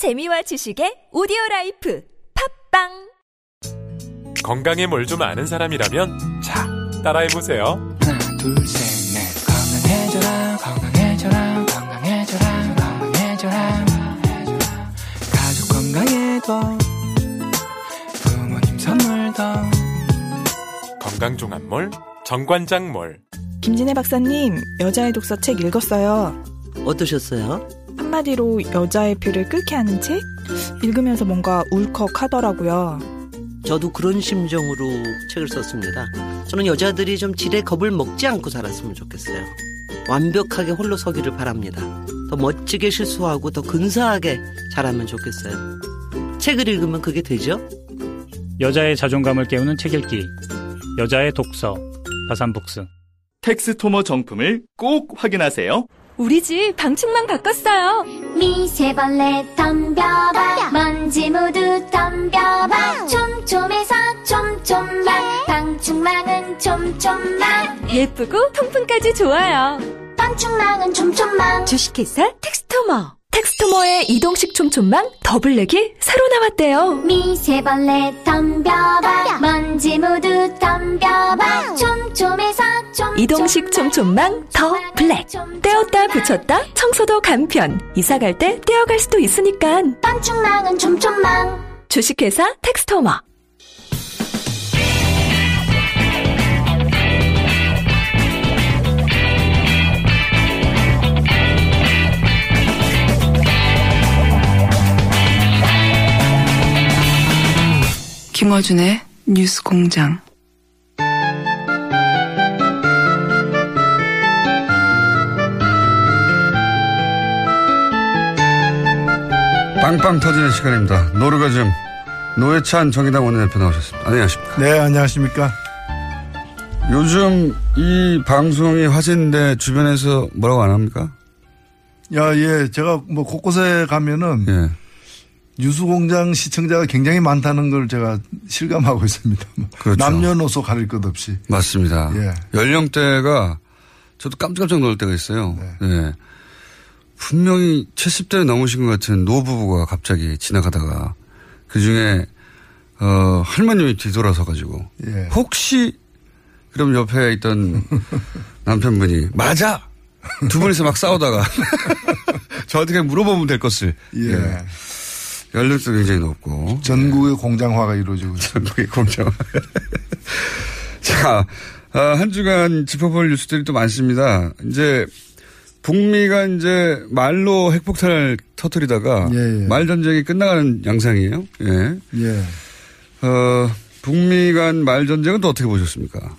재미와 지식의 오디오 라이프 팟빵! 건강에 뭘 좀 아는 사람이라면 자 따라해 보세요. 하나 둘셋넷. 건강해져라 건강해져라 건강해져라 건강해져라 가족 건강에도 부모님 선물도. 건강종합몰 정관장몰. 김진애 박사님, 여자의 독서 책 읽었어요. 어떠셨어요? 한마디로 여자의 피를 끓게 하는 책? 읽으면서 뭔가 울컥 하더라고요. 저도 그런 심정으로 책을 썼습니다. 저는 여자들이 좀 지레 겁을 먹지 않고 살았으면 좋겠어요. 완벽하게 홀로 서기를 바랍니다. 더 멋지게 실수하고 더 근사하게 자라면 좋겠어요. 책을 읽으면 그게 되죠? 여자의 자존감을 깨우는 책 읽기. 여자의 독서. 다산북스. 텍스토머 정품을 꼭 확인하세요. 우리 집 방충망 바꿨어요. 미세벌레 덤벼봐. 먼지 모두 덤벼봐. 촘촘해서 촘촘망 방충망은 촘촘망 예쁘고 통풍까지 좋아요. 방충망은 촘촘망 주식회사 텍스토머. 텍스토머의 이동식 촘촘망 더블랙이 새로 나왔대요. 미세벌레 덤벼봐. 먼지 모두 덤벼봐. 촘촘해서 이동식 촘촘망 더 블랙. 떼었다 붙였다 청소도 간편. 이사 갈 때 떼어갈 수도 있으니까 방충망은 촘촘만 주식회사 텍스토머. 김어준의 뉴스 공장. 빵빵 터지는 시간입니다. 노르가즘 노회찬 정의당 원내대표 나오셨습니다. 안녕하십니까. 네, 안녕하십니까. 요즘 이 방송이 화제인데 주변에서 뭐라고 안 합니까? 야, 예, 제가 뭐 곳곳에 가면은 예. 뉴스공장 시청자가 굉장히 많다는 걸 제가 실감하고 있습니다. 그렇죠. 남녀노소 가릴 것 없이. 맞습니다. 예. 연령대가 저도 깜짝깜짝 놀랄 때가 있어요. 예. 분명히 70대 넘으신 것 같은 노부부가 갑자기 지나가다가 그 중에 어, 할머님이 뒤돌아서 가지고 예. 혹시 그럼 옆에 있던 남편분이 맞아 두 분이서 막 싸우다가 저한테 그냥 물어보면 될 것을 예. 연령도 굉장히 높고 전국의 공장화가 이루어지고. 전국의 공장화. 자, 어, 한 주간 짚어볼 뉴스들이 또 많습니다. 이제 북미가 이제 말로 핵폭탄을 터뜨리다가 예, 예. 말 전쟁이 끝나가는 양상이에요. 예. 예. 어, 북미 간 말 전쟁은 또 어떻게 보셨습니까?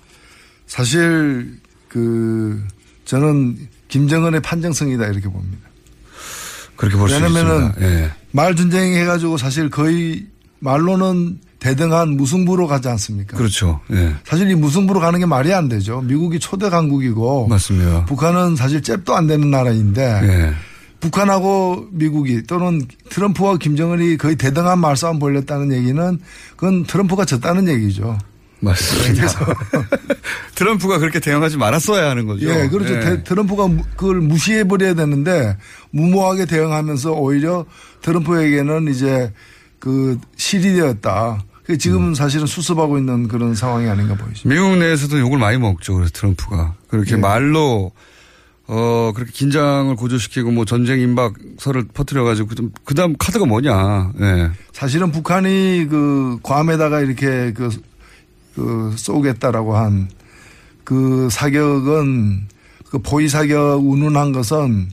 사실 그 저는 김정은의 판정성이다 이렇게 봅니다. 그렇게 볼수 왜냐면은 있습니다. 예. 말 전쟁 해가지고 사실 거의 말로는 대등한 무승부로 가지 않습니까? 그렇죠. 예. 사실 이 무승부로 가는 게 말이 안 되죠. 미국이 초대 강국이고 맞습니다. 북한은 사실 잽도 안 되는 나라인데 예. 북한하고 미국이 또는 트럼프와 김정은이 거의 대등한 말싸움 벌였다는 얘기는 그건 트럼프가 졌다는 얘기죠. 맞습니다. 트럼프가 그렇게 대응하지 말았어야 하는 거죠. 예, 그렇죠. 예. 테- 트럼프가 무- 그걸 무시해 버려야 되는데 무모하게 대응하면서 오히려 트럼프에게는 이제 그 실이 되었다. 그 지금은 음. 사실은 수습하고 있는 그런 상황이 아닌가 보이죠. 미국 내에서도 욕을 많이 먹죠. 그래서 트럼프가 그렇게 예. 말로 어 그렇게 긴장을 고조시키고 뭐 전쟁 임박설을 퍼뜨려 가지고 그다음 카드가 뭐냐. 예. 사실은 북한이 그 괌에다가 이렇게 그, 그 쏘겠다라고 한 그 사격은 그 포위 사격 운운한 것은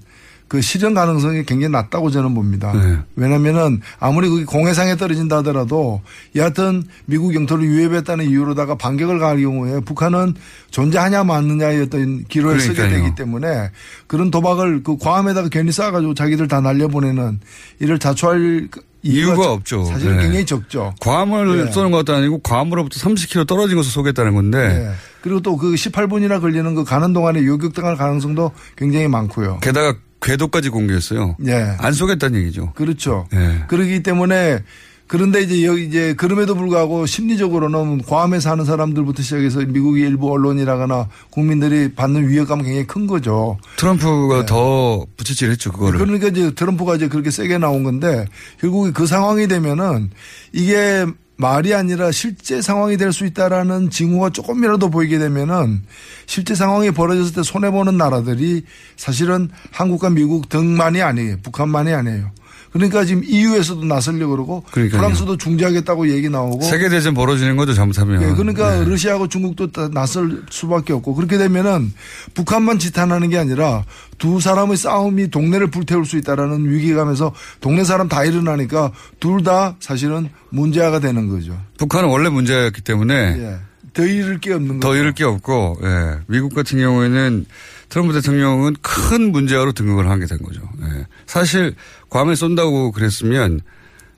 그 실현 가능성이 굉장히 낮다고 저는 봅니다. 네. 왜냐면은 아무리 그게 공해상에 떨어진다 하더라도 여하튼 미국 영토를 유협했다는 이유로다가 반격을 가할 경우에 북한은 존재하냐 마느냐의 어떤 기로에 서게. 되기 때문에 그런 도박을 그 괌에다가 괜히 쏴가지고 자기들 다 날려보내는 이를 자초할 이유가 저- 없죠. 사실은 네. 굉장히 적죠. 괌을 예. 쏘는 것도 아니고 괌으로부터 30km 떨어진 곳을 쏘겠다는 건데 예. 그리고 또 그 18분이나 걸리는 그 가는 동안에 요격당할 가능성도 굉장히 많고요. 게다가 궤도까지 공개했어요. 예. 안 쏘겠다는 얘기죠. 그렇죠. 예. 그렇기 때문에 그런데 이제 여기 이제 그럼에도 불구하고 심리적으로는 괌에 사는 사람들부터 시작해서 미국의 일부 언론이라거나 국민들이 받는 위협감은 굉장히 큰 거죠. 트럼프가 더 부채질했죠 그거를. 그러니까 이제 트럼프가 이제 그렇게 세게 나온 건데 결국 그 상황이 되면은 이게 말이 아니라 실제 상황이 될 수 있다라는 징후가 조금이라도 보이게 되면은 실제 상황이 벌어졌을 때 손해보는 나라들이 사실은 한국과 미국 등만이 아니에요. 북한만이 아니에요. 그러니까 지금 EU에서도 나서려고 그러고 그러니까요. 프랑스도 중재하겠다고 얘기 나오고 세계 대전 벌어지는 거죠 잘못하면. 예, 그러니까 네. 러시아하고 중국도 다 나설 수밖에 없고 그렇게 되면은 북한만 지탄하는 게 아니라 두 사람의 싸움이 동네를 불태울 수 있다라는 위기감에서 동네 사람 다 일어나니까 둘 다 사실은 문제아가 되는 거죠. 북한은 원래 문제였기 때문에 예. 더 잃을 게 없는 더 거죠. 잃을 게 없고 예. 미국 같은 경우에는 트럼프 대통령은 큰 문제로 등극을 하게 된 거죠. 예. 사실 괌에 쏜다고 그랬으면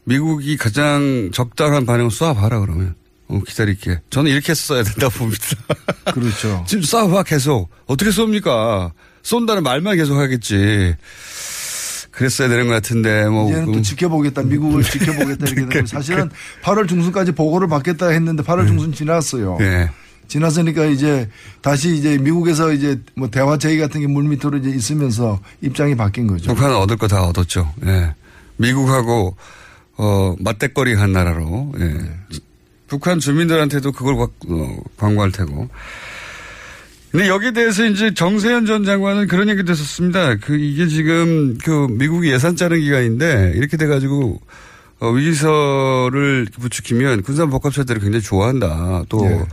미국이 가장 적당한 반응을 쏴봐라 그러면 어, 기다릴게. 저는 이렇게 써야 된다고 봅니다. 그렇죠. 지금 쏴봐 계속 어떻게 쏩니까? 쏜다는 말만 계속 하겠지. 그랬어야 되는 것 같은데 뭐 이제는 또 음. 지켜보겠다. 미국을 지켜보겠다 이렇게 되고 사실은 8월 중순까지 보고를 받겠다 했는데 8월 중순 지났어요. 예. 지났으니까 이제 다시 이제 미국에서 이제 뭐 대화 제의 같은 게 물밑으로 이제 있으면서 입장이 바뀐 거죠. 북한은 얻을 거 다 얻었죠. 예. 미국하고 어 맞대거리 한 나라로 예. 북한 주민들한테도 그걸 과- 어, 광고할 테고. 근데 여기에 대해서 이제 정세현 전 장관은 그런 얘기도 했었습니다. 그 이게 지금 그 미국이 예산 짜는 기간인데 이렇게 돼가지고 어, 위기설을 부추기면 군사복합체들이 굉장히 좋아한다. 또 예.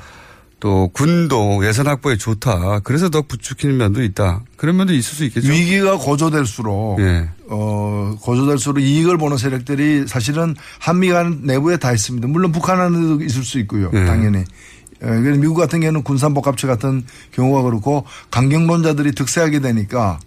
또 군도 예산 확보에 좋다. 그래서 더 부추기는 면도 있다. 그런 면도 있을 수 있겠죠. 위기가 고조될수록 예. 어 고조될수록 이익을 보는 세력들이 사실은 한미 간 내부에 다 있습니다. 물론 북한 안에도 있을 수 있고요. 예. 당연히. 예, 미국 같은 경우는 군산복합체 같은 경우가 그렇고 강경론자들이 득세하게 되니까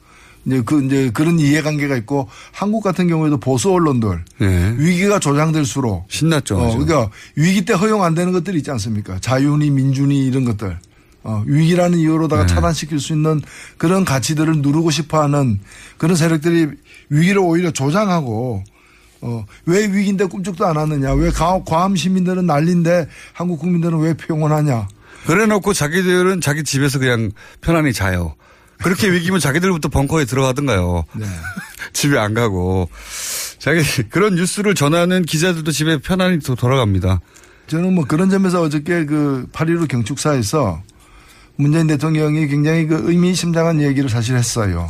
이제 그 이제 그런 이해관계가 있고 한국 같은 경우에도 보수 언론들 예. 위기가 조장될수록 신났죠. 어. 그러니까 위기 때 허용 안 되는 것들이 있지 않습니까? 자유니 민주니 이런 것들. 어, 위기라는 이유로다가 네. 차단시킬 수 있는 그런 가치들을 누르고 싶어 하는 그런 세력들이 위기를 오히려 조장하고 어, 왜 위기인데 꿈쩍도 안 하느냐. 왜 가- 괌 시민들은 난리인데 한국 국민들은 왜 평온하냐. 그래 놓고 자기들은 자기 집에서 그냥 편안히 자요. 그렇게 위기면 자기들부터 벙커에 들어가든가요. 네. 집에 안 가고. 자기 그런 뉴스를 전하는 기자들도 집에 편안히 또 돌아갑니다. 저는 뭐 그런 점에서 어저께 그 8.15 경축사에서 문재인 대통령이 굉장히 그 의미심장한 얘기를 사실 했어요.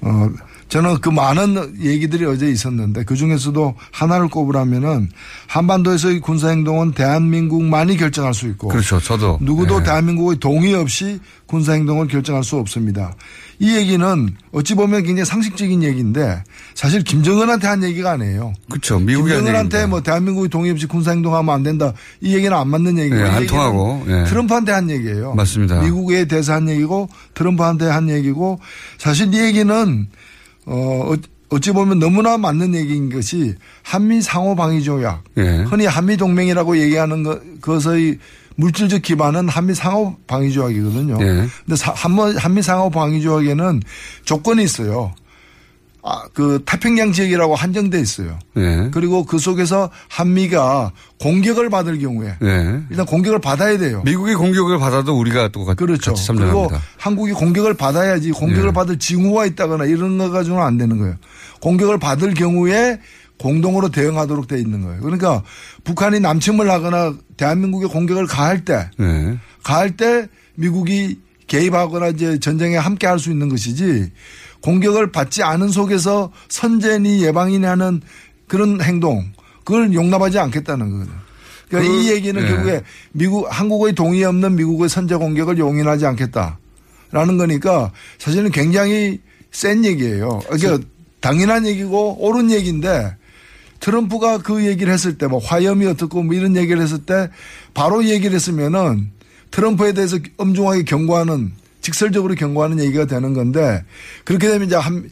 어, 저는 그 많은 얘기들이 어제 있었는데 그 중에서도 하나를 꼽으라면은 한반도에서의 군사 행동은 대한민국만이 결정할 수 있고. 그렇죠. 저도. 누구도 예. 대한민국의 동의 없이 군사 행동을 결정할 수 없습니다. 이 얘기는 어찌 보면 굉장히 상식적인 얘기인데 사실 김정은한테 한 얘기가 아니에요. 그렇죠. 미국이 한 김정은한테. 뭐 대한민국이 동의 없이 군사 행동하면 안 된다. 이 얘기는 안 맞는 얘기고. 예, 이안 통하고, 예. 트럼프한테 한 얘기예요. 맞습니다. 미국에 대해서 한 얘기고 트럼프한테 한 얘기고 사실 이 얘기는 어 어- 어찌 보면 너무나 맞는 얘기인 것이 한미 상호 방위 조약. 예. 흔히 한미 동맹이라고 얘기하는 것, 그것의 물질적 기반은 한미 상호 방위 조약이거든요. 예. 근데 한미 상호 방위 조약에는 조건이 있어요. 아, 그 태평양 지역이라고 한정돼 있어요. 예. 그리고 그 속에서 한미가 공격을 받을 경우에 예. 일단 공격을 받아야 돼요. 미국이 공격을 받아도 우리가 또 같이, 그렇죠. 같이 그리고 참전합니다. 한국이 공격을 받아야지 공격을 예. 받을 징후가 있다거나 이런 거 가지고는 안 되는 거예요. 공격을 받을 경우에 공동으로 대응하도록 돼 있는 거예요. 그러니까 북한이 남침을 하거나 대한민국에 공격을 가할 때 예. 가할 때 미국이 개입하거나 이제 전쟁에 함께 할 수 있는 것이지 공격을 받지 않은 속에서 선제니 예방이니 하는 그런 행동 그걸 용납하지 않겠다는 거거든요. 그러니까 그, 이 얘기는 예. 결국에 미국 한국의 동의 없는 미국의 선제 공격을 용인하지 않겠다라는 거니까 사실은 굉장히 센 얘기예요. 그러니까 당연한 얘기고 옳은 얘기인데 트럼프가 그 얘기를 했을 때 뭐 화염이 어떻고 뭐 이런 얘기를 했을 때 바로 얘기를 했으면은 트럼프에 대해서 엄중하게 경고하는 직설적으로 경고하는 얘기가 되는 건데 그렇게 되면 이제 한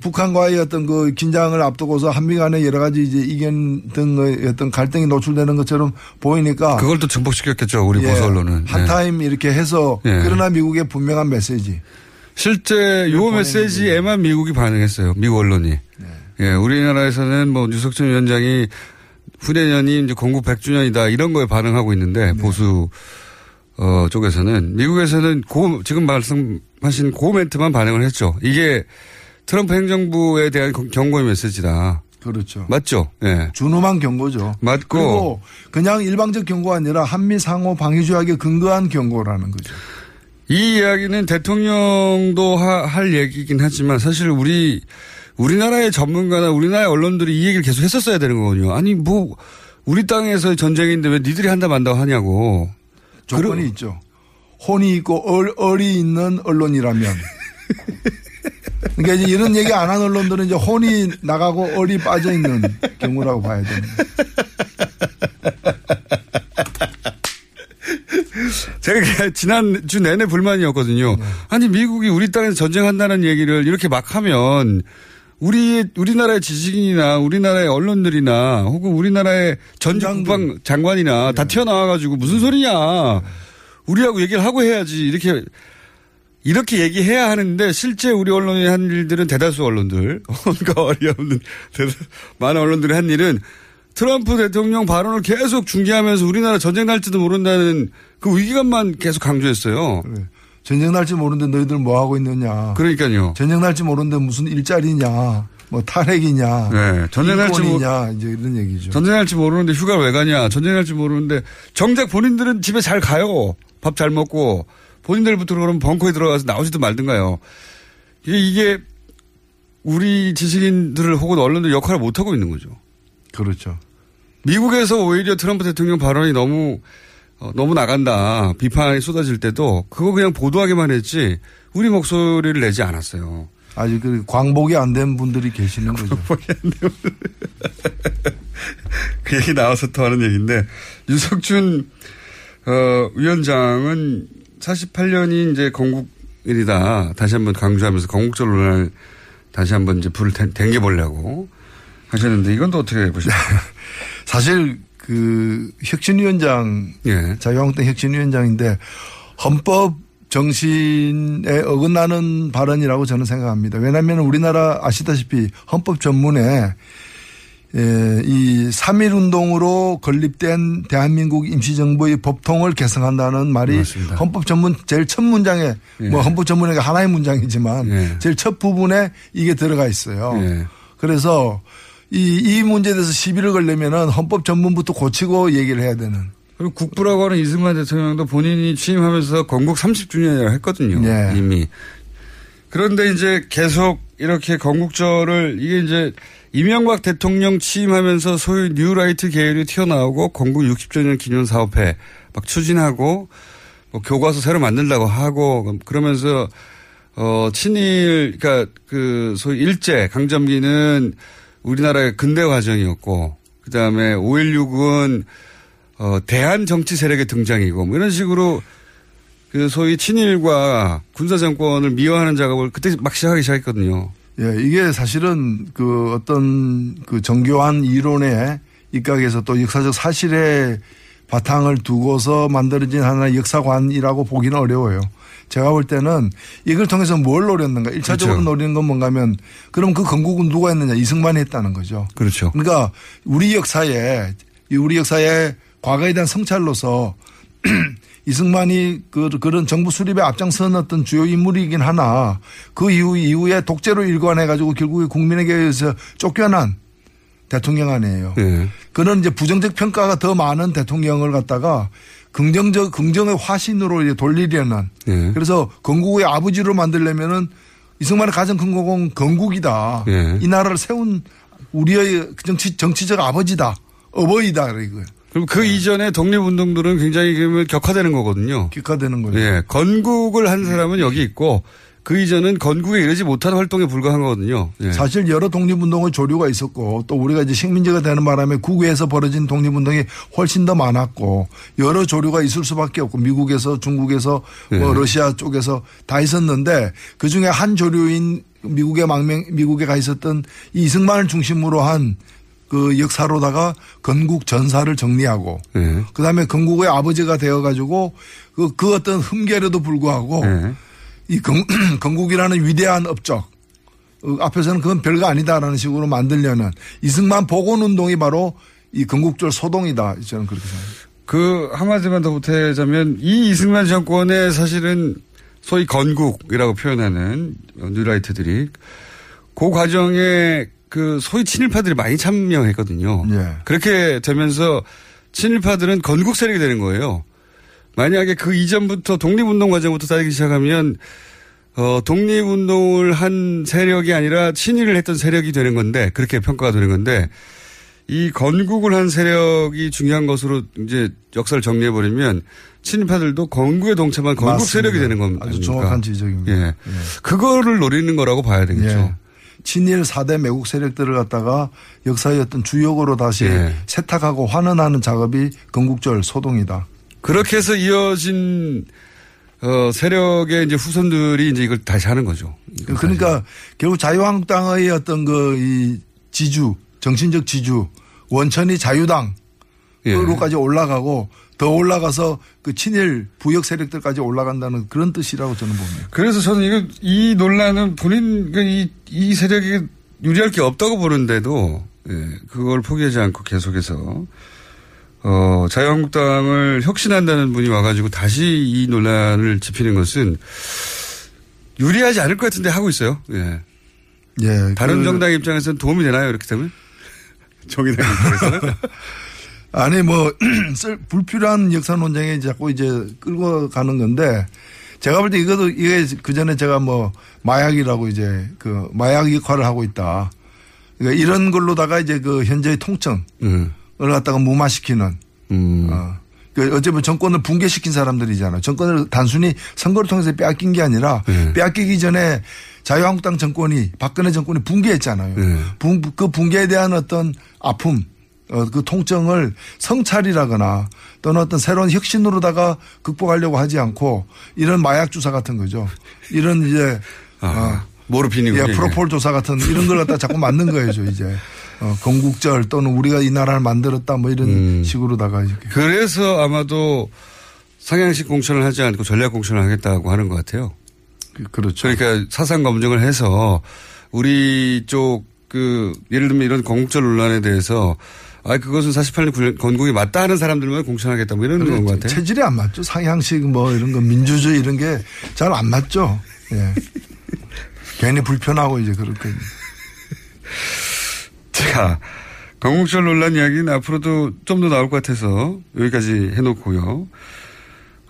북한과의 어떤 그 긴장을 앞두고서 한미 간의 여러 가지 이제 이견 등의 어떤 갈등이 노출되는 것처럼 보이니까 그걸 또 증폭시켰겠죠. 우리 예, 보수 언론은. 예. 한타임 이렇게 해서 예. 그러나 미국의 분명한 메시지 실제 요 메시지에만 미국이 반응했어요. 미국 언론이. 네. 예, 우리나라에서는 뭐 유석준 위원장이 후내년이 이제 건국 100주년이다 이런 거에 반응하고 있는데 네. 보수 어 쪽에서는 미국에서는 고 지금 말씀하신 고 멘트만 반응을 했죠. 이게 트럼프 행정부에 대한 경- 경고의 메시지다. 그렇죠. 맞죠? 예. 준엄한 경고죠. 맞고 그리고 그냥 일방적 경고가 아니라 한미 상호 방위 조약에 근거한 경고라는 거죠. 이 이야기는 대통령도 하- 할 얘기긴 하지만 사실 우리 우리나라의 전문가나 우리나라의 언론들이 이 얘기를 계속 했었어야 되는 거거든요. 아니 뭐 우리 땅에서의 전쟁인데 왜 니들이 한다 만다고 하냐고. 조건이 있죠. 혼이 있고 얼, 얼이 있는 언론이라면. 그러니까 이런 얘기 안 한 언론들은 이제 혼이 나가고 얼이 빠져 있는 경우라고 봐야 됩니다. 제가 그게 지난 주 내내 불만이었거든요. 아니 미국이 우리 땅에서 전쟁한다는 얘기를 이렇게 막 하면 우리 우리나라의 지식인이나 우리나라의 언론들이나 혹은 우리나라의 전직 국방 장관이나 다 튀어나와 가지고 무슨 소리냐. 우리하고 얘기를 하고 해야지. 이렇게 이렇게 얘기해야 하는데 실제 우리 언론이 한 일들은 대다수 언론들. 뭔가 어이없는 대다- 많은 언론들이 한 일은 트럼프 대통령 발언을 계속 중계하면서 우리나라 전쟁 날지도 모른다는 그 위기감만 계속 강조했어요. 전쟁 날지 모르는데 너희들 뭐 하고 있느냐. 그러니까요. 전쟁 날지 모르는데 무슨 일자리냐. 뭐 탈핵이냐. 네, 전쟁 날지 모- 인권이냐. 이제 이런 얘기죠. 전쟁 날지 모르는데 휴가를 왜 가냐. 전쟁 날지 모르는데 정작 본인들은 집에 잘 가요. 밥 잘 먹고 본인들부터 그러면 벙커에 들어가서 나오지도 말든가요. 이게 이게 우리 지식인들을 혹은 언론들 역할을 못 하고 있는 거죠. 그렇죠. 미국에서 오히려 트럼프 대통령 발언이 너무 어, 너무 나간다 비판이 쏟아질 때도 그거 그냥 보도하기만 했지 우리 목소리를 내지 않았어요. 아직 그 광복이 안 된 분들이 계시는 거죠. 그 얘기 나와서 또 하는 얘기인데 유석준 어, 위원장은 48년이 이제 건국일이다 다시 한번 강조하면서 건국절 논란을 다시 한번 이제 불을 댕- 댕겨보려고 하셨는데 이건 또 어떻게 보십니까? 사실 그 혁신위원장 예. 자유한국당 혁신위원장인데 헌법 정신에 어긋나는 발언이라고 저는 생각합니다. 왜냐하면 우리나라 아시다시피 헌법 전문에 에, 이3.1 운동으로 건립된 대한민국 임시정부의 법통을 개성한다는 말이 맞습니다. 헌법 전문 제일 첫 문장에 예. 뭐 헌법 전문에 하나의 문장이지만 예. 제일 첫 부분에 이게 들어가 있어요. 예. 그래서 이, 이 문제에 대해서 시비를 걸려면은 헌법 전문부터 고치고 얘기를 해야 되는. 그리고 국부라고 하는 이승만 대통령도 본인이 취임하면서 건국 30주년이라고 했거든요. 네. 이미. 그런데 이제 계속 이렇게 건국절을 이게 이제 이명박 대통령 취임하면서 소위 뉴라이트 계열이 튀어나오고 건국 60주년 기념 사업회 막 추진하고 뭐 교과서 새로 만들다고 하고 그러면서 어 친일 그러니까 그 소위 일제 강점기는 우리나라의 근대 과정이었고 그다음에 5.16은 어, 대한 정치 세력의 등장이고 뭐 이런 식으로 그 소위 친일과 군사 정권을 미화하는 작업을 그때 막 시작하기 시작했거든요. 예, 이게 사실은 그 어떤 그 정교한 이론에 입각해서 또 역사적 사실에 바탕을 두고서 만들어진 하나의 역사관이라고 보기는 어려워요. 제가 볼 때는 이걸 통해서 뭘 노렸는가. 일차적으로 그렇죠. 노리는 건 뭔가면 그럼 그 건국은 누가 했느냐. 이승만이 했다는 거죠. 그렇죠. 그러니까 우리 역사에 이 우리 역사의 과거에 대한 성찰로서 이승만이 그 그런 정부 수립에 앞장선 어떤 주요 인물이긴 하나 그 이후 이후에 독재로 일관해 가지고 결국에 국민에게 의해서 쫓겨난 대통령 아니에요. 예. 그런 이제 부정적 평가가 더 많은 대통령을 갖다가 긍정적 긍정의 화신으로 이제 돌리려는 예. 그래서 건국의 아버지로 만들려면은 이승만의 가장 큰 공은 건국이다. 예. 이 나라를 세운 우리의 정치 정치적 아버지다. 어버이다 이거예요. 그럼 그 이전에 독립운동들은 굉장히 격화되는 거거든요. 격화되는 거예요. 예. 건국을 한 사람은 여기 있고 그 이전은 건국에 이르지 못한 활동에 불과한 거거든요. 예. 사실 여러 독립운동의 조류가 있었고 또 우리가 이제 식민지가 되는 바람에 국외에서 벌어진 독립운동이 훨씬 더 많았고 여러 조류가 있을 수밖에 없고 미국에서 중국에서 뭐 네. 러시아 쪽에서 다 있었는데 그 중에 한 조류인 미국의 망명 미국에 가 있었던 이 이승만을 중심으로 한그 역사로다가 건국 전사를 정리하고 예. 그다음에 건국의 아버지가 되어 가지고 그, 그 어떤 흠결에도 불구하고 예. 이 건, 건국이라는 위대한 업적 어, 앞에서는 그건 별거 아니다라는 식으로 만들려는 이승만 복원 운동이 바로 이 건국절 소동이다. 저는 그렇게 생각합니다. 그 한마디만 더 보태자면 이 이승만 정권의 사실은 소위 건국이라고 표현하는 뉴라이트들이 그 과정에 그 소위 친일파들이 많이 참여했거든요. 예. 그렇게 되면서 친일파들은 건국 세력이 되는 거예요. 만약에 그 이전부터 독립운동 과정부터 따지기 시작하면 어, 독립운동을 한 세력이 아니라 친일을 했던 세력이 되는 건데 그렇게 평가가 되는 건데 이 건국을 한 세력이 중요한 것으로 이제 역사를 정리해 버리면 친일파들도 건국에 동참한 건국 맞습니다. 세력이 되는 겁니다. 아주 정확한 지적입니다. 예. 그거를 노리는 거라고 봐야 되겠죠. 예. 친일 4대 매국 세력들을 갖다가 역사의 어떤 주역으로 다시 예. 세탁하고 환원하는 작업이 건국절 소동이다. 그렇게 해서 이어진 어, 세력의 이제 후손들이 이제 이걸 다시 하는 거죠. 그러니까 결국 자유한국당의 어떤 그 이 지주, 정신적 지주, 원천이 자유당 으로까지 예. 올라가고 더 올라가서 그 친일 부역 세력들까지 올라간다는 그런 뜻이라고 저는 봅니다. 그래서 저는 이거 이 논란은 본인 그 이, 이 세력이 유리할 게 없다고 보는데도 예, 그걸 포기하지 않고 계속해서 어, 자유한국당을 혁신한다는 분이 와가지고 다시 이 논란을 짚히는 것은 유리하지 않을 것 같은데 하고 있어요. 예. 예. 다른 그- 정당 입장에서는 도움이 되나요? 이렇게 되면? 정의당 입장에서는? 아니 뭐 쓸- 불필요한 역사 논쟁에 자꾸 이제 끌고 가는 건데 제가 볼 때 이것도 이게 그 전에 제가 뭐 마약이라고 이제 그 마약 역할을 하고 있다. 그러니까 이런 걸로다가 이제 그 현재의 통청을 음. 갖다가 무마시키는 어. 그 어쩌면 정권을 붕괴시킨 사람들이잖아요. 정권을 단순히 선거를 통해서 빼앗긴 게 아니라 네. 빼앗기기 전에 자유한국당 정권이 박근혜 정권이 붕괴했잖아요. 네. 붕- 그 붕괴에 대한 어떤 아픔, 어, 그 통증을 성찰이라거나 또는 어떤 새로운 혁신으로다가 극복하려고 하지 않고 이런 마약 주사 같은 거죠. 이런 이제 아, 모르핀이군요. 예, 프로폴 조사 같은 이런 걸 갖다 자꾸 만든 거예요, 이제. 어, 건국절 또는 우리가 이 나라를 만들었다 뭐 이런 음. 식으로다가 이렇게. 그래서 아마도 상향식 공천을 하지 않고 전략 공천을 하겠다고 하는 것 같아요. 그렇죠. 그러니까 사상 검증을 해서 우리 쪽 그 예를 들면 이런 건국절 논란에 대해서 아 그것은 48년 군- 건국이 맞다 하는 사람들만 공천하겠다 뭐 이런 건것 같아요. 체질이 안 맞죠. 상향식 뭐 이런 거 민주주의 이런 게 잘 안 맞죠. 예. 괜히 불편하고 이제 그렇게. 자, 건국절 논란 이야기는 앞으로도 좀 더 나올 것 같아서 여기까지 해놓고요.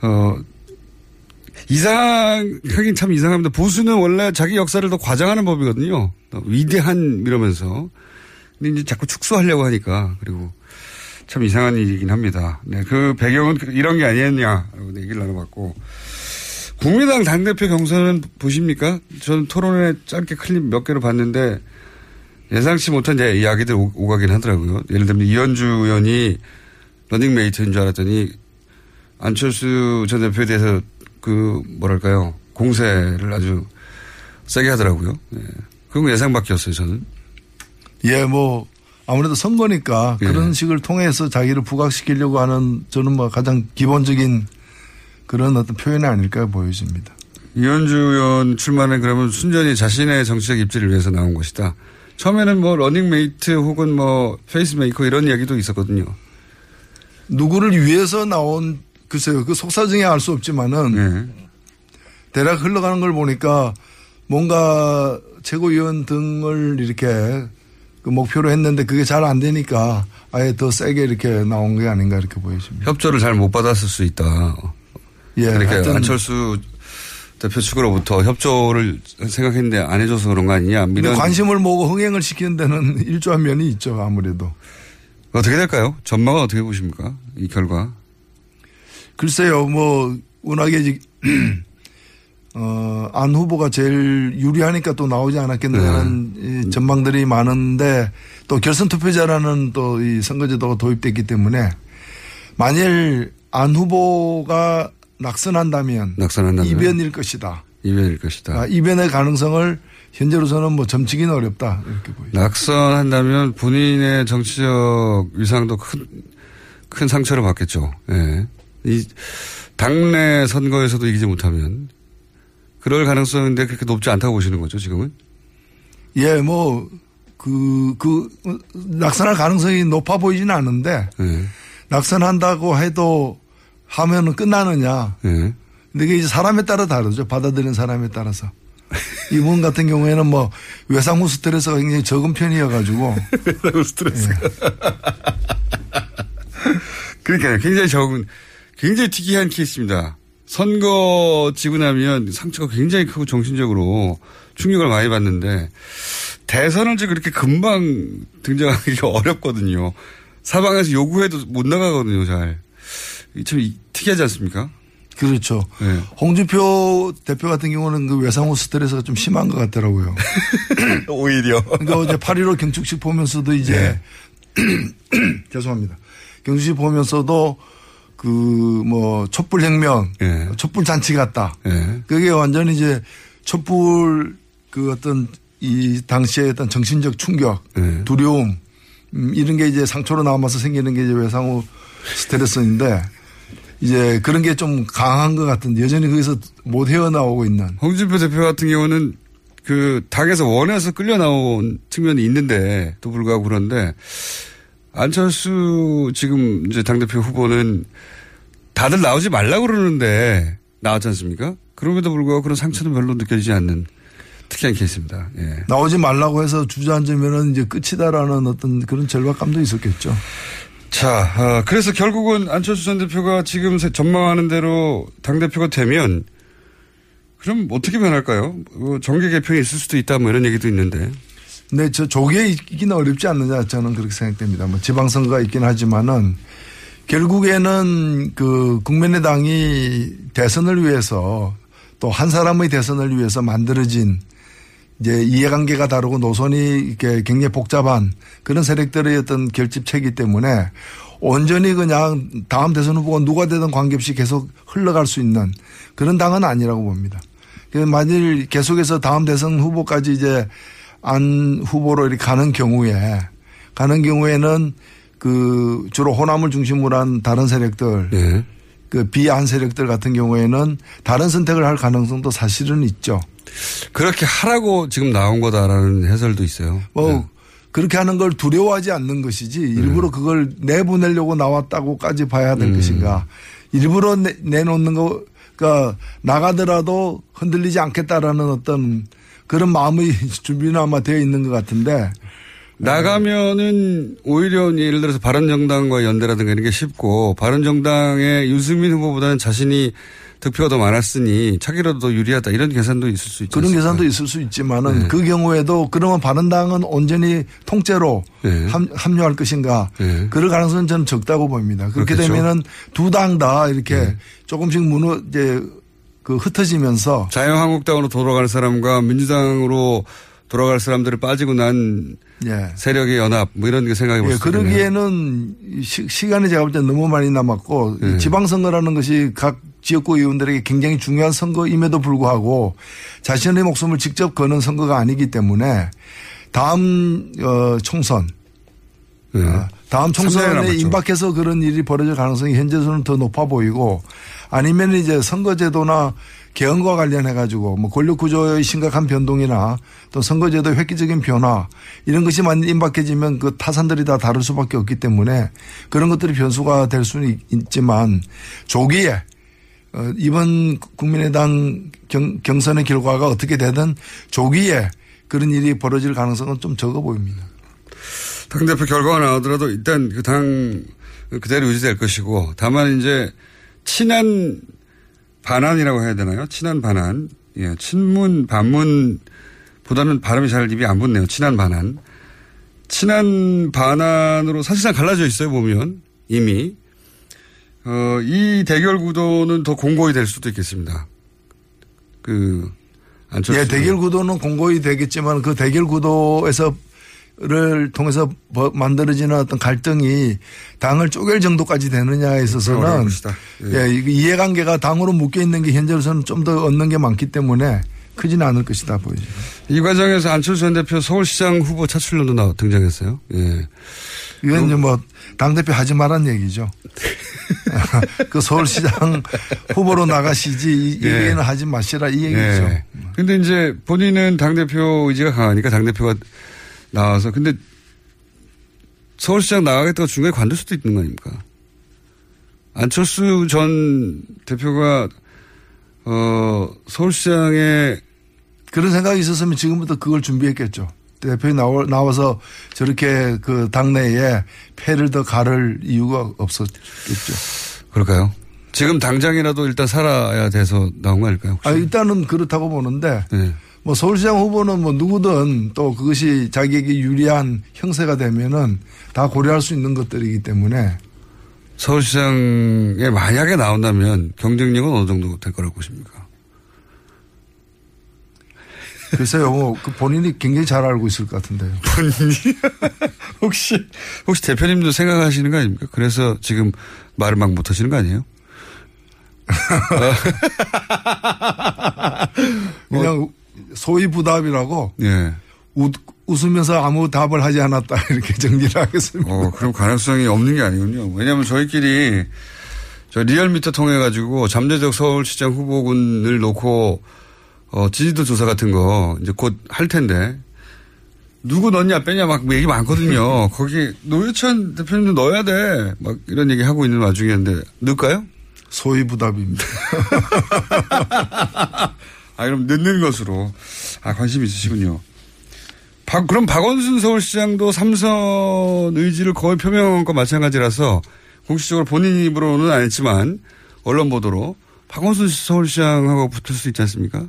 어, 이상, 하긴 참 이상합니다. 보수는 원래 자기 역사를 더 과장하는 법이거든요. 더 위대한 이러면서. 근데 이제 자꾸 축소하려고 하니까. 그리고 참 이상한 일이긴 합니다. 네, 그 배경은 이런 게 아니었냐라고 얘기를 나눠봤고. 국민당 당대표 경선은 보십니까? 저는 토론회 짧게 클립 몇 개를 봤는데 예상치 못한 이야기들 오- 오가긴 하더라고요. 예를 들면 이현주 의원이 러닝메이트인 줄 알았더니 안철수 전 대표에 대해서 그 뭐랄까요 공세를 아주 세게 하더라고요. 예. 그건 예상 밖이었어요 저는. 예, 뭐 아무래도 선거니까 예. 그런 식을 통해서 자기를 부각시키려고 하는 저는 뭐 가장 기본적인 그런 어떤 표현이 아닐까 보여집니다. 이언주 의원 출마는 그러면 순전히 자신의 정치적 입지를 위해서 나온 것이다. 처음에는 뭐 러닝메이트 혹은 뭐 페이스메이커 이런 이야기도 있었거든요. 누구를 위해서 나온 글쎄요 그 속사정은 알수 없지만은 예. 대략 흘러가는 걸 보니까 뭔가 최고위원 등을 이렇게 그 목표로 했는데 그게 잘 안 되니까 아예 더 세게 이렇게 나온 게 아닌가 이렇게 보여집니다. 협조를 잘 못 받았을 수 있다. 예, 그러니까 안철수 대표 측으로부터 협조를 생각했는데 안 해줘서 그런 거 아니냐. 이런 관심을 모으고 흥행을 시키는 데는 일조한 면이 있죠 아무래도. 어떻게 될까요? 전망은 어떻게 보십니까? 이 결과. 글쎄요, 뭐, 워낙에, 어, 안 후보가 제일 유리하니까 또 나오지 않았겠느냐는 네. 이 전망들이 많은데 또 결선 투표자라는 또 이 선거제도가 도입됐기 때문에 만일 안 후보가 낙선한다면 낙선한다면 이변일 것이다. 이변일 것이다. 아, 이변의 가능성을 현재로서는 뭐 점치기는 어렵다. 이렇게 보입니다. 낙선한다면 본인의 정치적 위상도 큰, 큰 상처를 받겠죠. 예. 이, 당내 선거에서도 이기지 못하면 그럴 가능성인데 그렇게 높지 않다고 보시는 거죠, 지금은? 예, 뭐 그, 그, 낙선할 가능성이 높아 보이지는 않은데, 예. 낙선한다고 해도 하면은 끝나느냐. 예. 근데 이게 이제 사람에 따라 다르죠. 받아들이는 사람에 따라서. 이분 같은 경우에는 뭐 외상 후 스트레스가 굉장히 적은 편이어가지고. 외상 후 스트레스. 그러니까요. 굉장히 적은, 굉장히 특이한 케이스입니다. 선거 지고 나면 상처가 굉장히 크고 정신적으로 충격을 많이 받는데 대선을 지금 그렇게 금방 등장하기가 어렵거든요. 사방에서 요구해도 못 나가거든요, 잘. 참 특이하지 않습니까? 그렇죠. 네. 홍준표 대표 같은 경우는 그 외상후 스트레스가 좀 심한 것 같더라고요. 오히려. 그러니까 어제 8.15 경축식 보면서도 이제 죄송합니다. 경축식 보면서도 그 뭐 촛불 혁명, 예. 촛불 잔치 같다. 예. 그게 완전히 이제 촛불 그 어떤 이 당시의 어떤 정신적 충격, 예. 두려움 음, 이런 게 이제 상처로 남아서 생기는 게 이제 외상후 스트레스인데 이제 그런 게 좀 강한 것 같은데 여전히 거기서 못 헤어나오고 있는. 홍준표 대표 같은 경우는 그 당에서 원해서 끌려 나온 측면이 있는데 또 불구하고 그런데 안철수 지금 이제 당대표 후보는 다들 나오지 말라고 그러는데 나왔지 않습니까? 그럼에도 불구하고 그런 상처는 별로 느껴지지 않는 특이한 케이스입니다. 예. 나오지 말라고 해서 주저앉으면은 이제 끝이다라는 어떤 그런 절박감도 있었겠죠. 자, 아, 그래서 결국은 안철수 전 대표가 지금 전망하는 대로 당대표가 되면 그럼 어떻게 변할까요? 뭐 정계 개편이 있을 수도 있다 뭐 이런 얘기도 있는데. 근데 저 조기에 있기는 어렵지 않느냐 저는 그렇게 생각됩니다. 뭐 지방선거가 있긴 하지만은 결국에는 그 국민의당이 대선을 위해서 또 한 사람의 대선을 위해서 만들어진 이제 이해관계가 다르고 노선이 이렇게 굉장히 복잡한 그런 세력들의 어떤 결집체이기 때문에 온전히 그냥 다음 대선 후보가 누가 되든 관계없이 계속 흘러갈 수 있는 그런 당은 아니라고 봅니다. 그래서 만일 계속해서 다음 대선 후보까지 이제 안 후보로 이렇게 가는 경우에 가는 경우에는 그 주로 호남을 중심으로 한 다른 세력들 예. 그 비안 세력들 같은 경우에는 다른 선택을 할 가능성도 사실은 있죠. 그렇게 하라고 지금 나온 거다라는 해설도 있어요. 뭐 네. 그렇게 하는 걸 두려워하지 않는 것이지 일부러 그걸 내보내려고 나왔다고까지 봐야 될 음. 것인가. 일부러 내, 내놓는 거, 그러니까 나가더라도 흔들리지 않겠다라는 어떤 그런 마음의 준비는 아마 되어 있는 것 같은데 나가면은 오히려 예를 들어서 바른정당과 연대라든가 이런 게 쉽고 바른정당의 유승민 후보보다는 자신이 득표가 더 많았으니 차기라도 더 유리하다 이런 계산도 있을 수 있죠. 그런 계산도 있을 수 있지만은 네. 그 경우에도 그러면 바른당은 온전히 통째로 네. 함, 합류할 것인가 네. 그럴 가능성은 저는 적다고 봅니다. 그렇게 그렇겠죠. 되면은 두 당 다 이렇게 네. 조금씩 무너 이제 그 흩어지면서 자유한국당으로 돌아갈 사람과 민주당으로 돌아갈 사람들이 빠지고 난 예. 세력의 연합 뭐 이런 게 생각해 볼 예. 그러기에는 시, 시간이 제가 볼 때 너무 많이 남았고 네. 이 지방선거라는 것이 각 지역구 의원들에게 굉장히 중요한 선거임에도 불구하고 자신의 목숨을 직접 거는 선거가 아니기 때문에 다음 어, 총선 네. 어, 다음 총선에. 임박해서 그런 일이 벌어질 가능성이 현재로는 더 높아 보이고 아니면 이제 선거제도나 개헌과 관련해 가지고 뭐 권력 구조의 심각한 변동이나 또 선거제도의 획기적인 변화 이런 것이 만약 임박해지면 그 타산들이 다 다를 수밖에 없기 때문에 그런 것들이 변수가 될 수는 있- 있지만 조기에 어, 이번 국민의당 경, 경선의 결과가 어떻게 되든 조기에 그런 일이 벌어질 가능성은 좀 적어 보입니다. 당대표 결과가 나오더라도 일단 그 당 그대로 유지될 것이고 다만 이제 친한 반환이라고 해야 되나요? 친한 반환. 예, 친문 반문보다는 발음이 잘 입이 안 붙네요. 친한 반환. 친한 반환으로 사실상 갈라져 있어요 보면 이미 어, 이 대결 구도는 더 공고히 될 수도 있겠습니다. 그 안철수 예, 대결 구도는 공고히 되겠지만 그 대결 구도에서 를 통해서 버- 만들어지는 어떤 갈등이 당을 쪼갤 정도까지 되느냐에 있어서는. 예. 예, 이 이해관계가 당으로 묶여 있는 게 현재로서는 좀 더 얻는 게 많기 때문에 크지는 않을 것이다 보이죠. 이 과정에서 안철수 전 대표 서울시장 후보 차출론도 나 등장했어요. 예. 이건 이제 뭐 당대표 하지 말란 얘기죠. 그 서울시장 후보로 나가시지 이 예. 얘기는 하지 마시라 이 얘기죠. 예. 근데 이제 본인은 당대표 의지가 강하니까 당대표가 나와서 근데 서울시장 나가겠다고 중간에 관둘 수도 있는 거 아닙니까? 안철수 전 대표가 어 서울시장에 그런 생각이 있었으면 지금부터 그걸 준비했겠죠. 나와, 나와서 저렇게 그 당내에 패를 더 가를 이유가 없었겠죠. 그럴까요? 지금 당장이라도 일단 살아야 돼서 나온 거 아닐까요? 혹시? 아, 일단은 그렇다고 보는데 네. 뭐 서울시장 후보는 뭐 누구든 또 그것이 자기에게 유리한 형세가 되면은 다 고려할 수 있는 것들이기 때문에 서울시장에 만약에 나온다면 경쟁력은 어느 정도 될 거라고 보십니까? 글쎄요, 뭐, 그 본인이 굉장히 잘 알고 있을 것 같은데요. 본인이? 혹시, 혹시 대표님도 생각하시는 거 아닙니까? 그래서 지금 말을 막 못하시는 거 아니에요? 그냥 소위 부답이라고 예. 웃, 웃으면서 아무 답을 하지 않았다 이렇게 정리를 하겠습니다. 어, 그럼 가능성이 없는 게 아니군요. 왜냐하면 저희끼리 저 리얼미터 통해 가지고 잠재적 서울시장 후보군을 놓고 어, 지지도 조사 같은 거 이제 곧 할 텐데 누구 넣냐 빼냐 막 얘기 많거든요. 거기 노회찬 대표님도 넣어야 돼. 막 이런 얘기 하고 있는 와중이었는데 넣을까요? 소위 부답입니다. 아, 그럼 넣는 것으로. 아, 관심 있으시군요. 박, 그럼 박원순 서울시장도 삼선 의지를 거의 표명한 것과 마찬가지라서 공식적으로 본인 입으로는 안 했지만 언론 보도로 박원순 서울시장하고 붙을 수 있지 않습니까?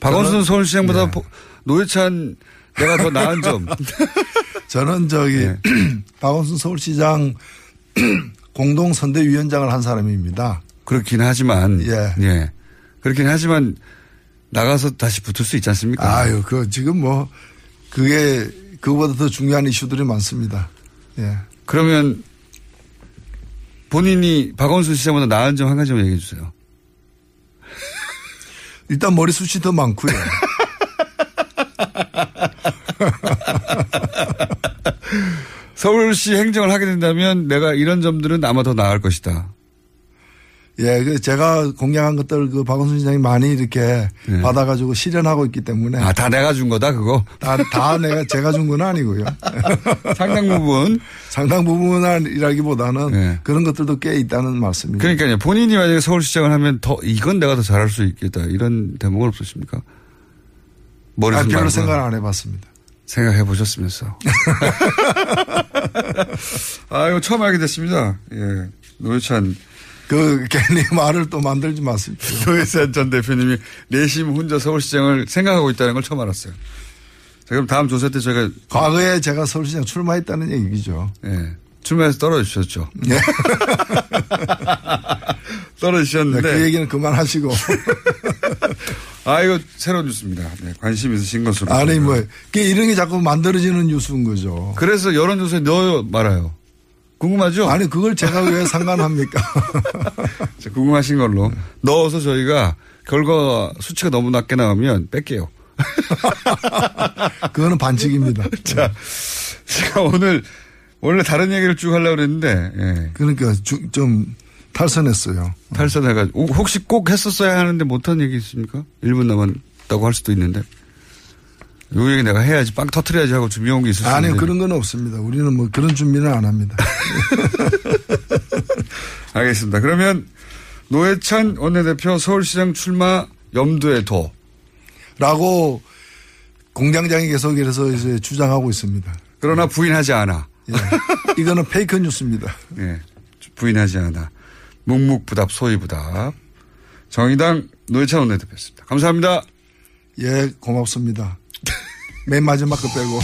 박원순 서울시장보다 네. 보- 노회찬 내가 더 나은 점. 저는 저기 네. 박원순 서울시장 공동 선대위원장을 한 사람입니다. 그렇긴 하지만. 예. 예. 그렇긴 하지만 나가서 다시 붙을 수 있지 않습니까? 아유, 그 지금 뭐 그게 그거보다 더 중요한 이슈들이 많습니다. 예. 그러면 본인이 박원순 시장보다 나은 점 한 가지만 얘기해 주세요. 일단 머리숱이 더 많고요. 서울시 행정을 하게 된다면 내가 이런 점들은 아마 더 나을 것이다. 예, 그 제가 공약한 것들 그 박원순 시장이 많이 이렇게 예. 받아가지고 실현하고 있기 때문에 아, 다 내가 준 거다, 그거? 다, 다 내가 제가 준 건 아니고요. 상당 부분. 상당 부분이라기보다는 네. 그런 것들도 꽤 있다는 말씀입니다. 그러니까요. 본인이 만약에 서울시장을 하면 더, 이건 내가 더 잘할 수 있겠다. 이런 대목은 없으십니까? 아, 머리숱 별로. 생각 안 해봤습니다. 생각해 보셨으면서. 아, 이거 처음 알게 됐습니다. 예. 노회찬. 그 괜히 말을 또 만들지 마십시오. 노회찬 전 대표님이 내심 혼자 서울시장을 생각하고 있다는 걸 처음 알았어요. 자, 그럼 다음 조사 때 제가. 과거에 제가 서울시장 출마했다는 얘기죠. 예. 출마해서 떨어지셨죠. 예. 떨어지셨는데. 네, 그 얘기는 그만하시고. 아, 이거 새로운 뉴스입니다. 네, 관심 있으신 것으로. 아니, 뭐, 그 이런 게 자꾸 만들어지는 뉴스인 거죠. 그래서 여론조사에 넣어요, 말아요. 궁금하죠? 아니, 그걸 제가 왜 상관합니까? 자, 궁금하신 걸로. 넣어서 저희가 결과 수치가 너무 낮게 나오면 뺄게요. 그거는 반칙입니다. 자, 제가 오늘 원래 다른 얘기를 쭉 하려고 그랬는데, 예. 그러니까 주- 좀 탈선했어요. 탈선해가지고. 혹시 꼭 했었어야 하는데 못한 얘기 있습니까? 1분 남았다고 할 수도 있는데. 요 얘기 내가 해야지, 빵 터트려야지 하고 준비해온 게 있을 수 아니요. 그런 건 없습니다. 우리는 뭐 그런 준비는 안 합니다. 알겠습니다. 그러면 노회찬 원내대표 서울시장 출마 염두에 둬. 라고 공장장이 계속 이래서 이제 주장하고 있습니다. 그러나 부인하지 않아. 예. 이거는 페이크 뉴스입니다. 예. 부인하지 않아. 묵묵부답, 소위부답. 정의당 노회찬 원내대표였습니다. 감사합니다. 예, 고맙습니다. 맨 마지막 거 빼고.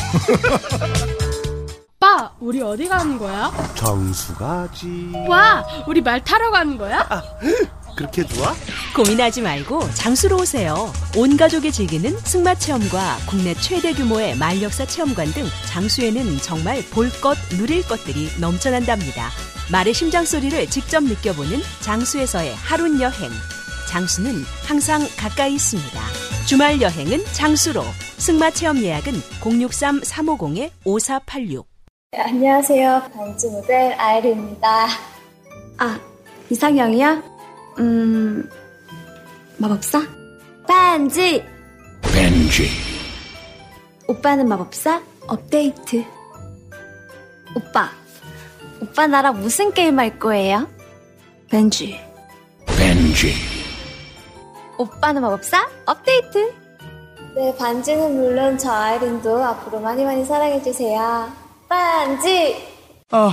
오빠, 우리 어디 가는 거야? 정수 가지. 와, 우리 말 타러 가는 거야? 그렇게 좋아? 고민하지 말고 장수로 오세요. 온 가족이 즐기는 승마 체험과 국내 최대 규모의 말 역사 체험관 등 장수에는 정말 볼 것, 누릴 것들이 넘쳐난답니다. 말의 심장 소리를 직접 느껴보는 장수에서의 하룬 여행. 장수는 항상 가까이 있습니다. 주말 여행은 장수로. 승마 체험 예약은 063-350-5486. 네, 안녕하세요. 반지 모델 아이리입니다. 아, 이상형이요? 음, 마법사? 반지! 벤지. 오빠는 마법사? 업데이트. 오빠, 오빠 나랑 무슨 게임 할 거예요? 벤지. 벤지. 오빠는 마법사 업데이트. 네, 반지는 물론 저 아이린도 앞으로 많이 많이 사랑해주세요. 반지! 아,